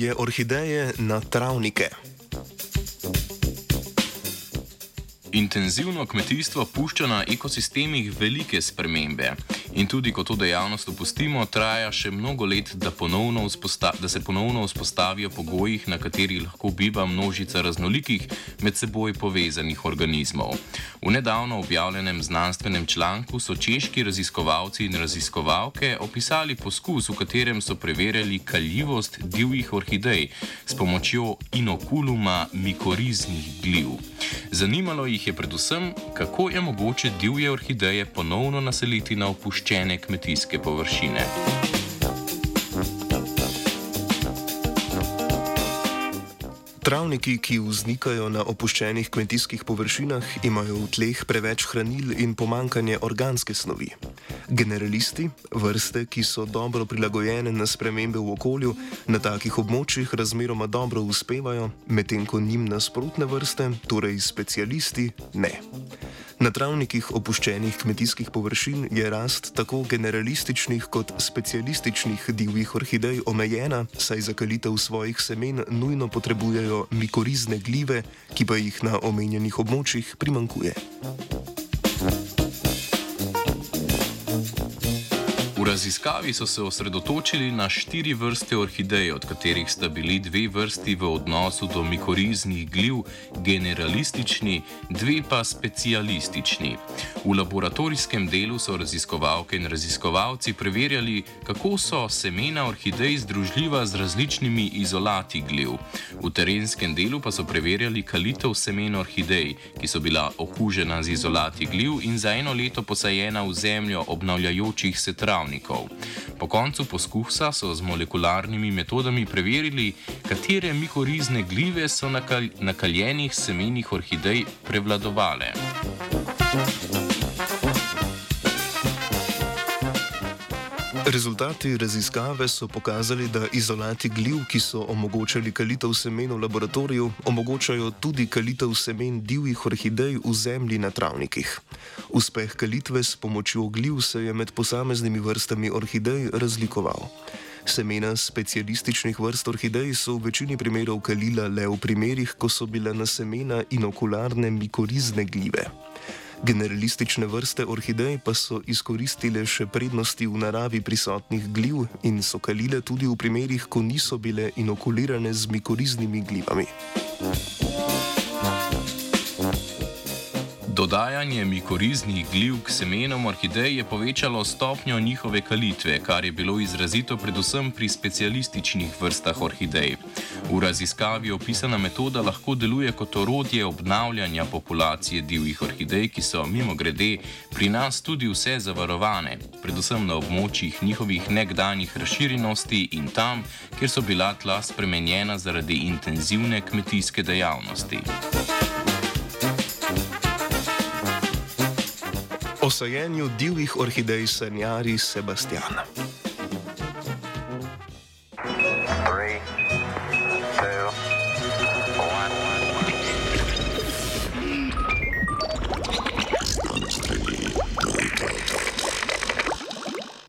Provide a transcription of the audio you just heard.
divje orhideje na travnike. Intenzivno kmetijstvo pušča na ekosistemih velike spremembe. In tudi, ko to dejavnost opustimo, traja še mnogo let, da, da se ponovno vzpostavijo pogoji, na katerih lahko biva množica raznolikih, med seboj povezanih organizmov. V nedavno objavljenem znanstvenem članku so češki raziskovalci in raziskovalke opisali poskus, v katerem so preverjali kaljivost divjih orhidej s pomočjo inokuluma mikoriznih gliv. Zanimalo jih je predvsem, kako je mogoče divje orhideje ponovno naseliti na opuščenih zapuščene kmetijske površine. Travniki, ki vznikajo na opuščenih kmetijskih površinah, imajo v tleh preveč hranil in pomankanje organske snovi. Generalisti, vrste, ki so dobro prilagojene na spremembe v okolju, na takih območjih razmeroma dobro uspevajo, medtem ko njim nasprotne vrste, torej specialisti, ne. Na travnikih opuščenih kmetijskih površin je rast tako generalističnih kot specialističnih divjih orhidej omejena, saj za kalitev svojih semen nujno potrebujejo mikorizne glive, ki pa jih na omenjenih območjih primankuje. Raziskavi so se osredotočili na štiri vrste orhidej, od katerih sta bili dve vrsti v odnosu do mikoriznih gliv generalistični, dve pa specialistični. V laboratorijskem delu so raziskovalke in raziskovalci preverjali, kako so semena orhidej združljiva z različnimi izolati gliv. V terenskem delu pa so preverjali kalitev semen orhidej, ki so bila okužena z izolati gliv in za eno leto posajena v zemljo obnavljajočih se travnikov. Po koncu poskusa so z molekularnimi metodami preverili, katere mikorizne glive so na kaljenih semenih orhidej prevladovale. Rezultati raziskave so pokazali, da izolati gliv, ki so omogočali kalitev semen v laboratoriju, omogočajo tudi kalitev semen divjih orhidej v zemlji na travnikih. Uspeh kalitve s pomočjo gliv se je med posameznimi vrstami orhidej razlikoval. Semena specialističnih vrst orhidej so v večini primerov kalila le v primerih, ko so bile na semena inokularne mikorizne glive. Generalistične vrste orhidej pa so izkoristile še prednosti v naravi prisotnih gliv in so kalile tudi v primerih, ko niso bile inokulirane z mikoriznimi glivami. Dodajanje mikoriznih gliv k semenom orhidej je povečalo stopnjo njihove kalitve, kar je bilo izrazito predvsem pri specialističnih vrstah orhidej. V raziskavi opisana metoda lahko deluje kot orodje obnavljanja populacije divjih orhidej, ki so mimo grede pri nas tudi vse zavarovane, predvsem na območjih njihovih nekdanjih razširjenosti in tam, kjer so bila tla spremenjena zaradi intenzivne kmetijske dejavnosti. O sajenju divjih orhidej sanjari Sebastian.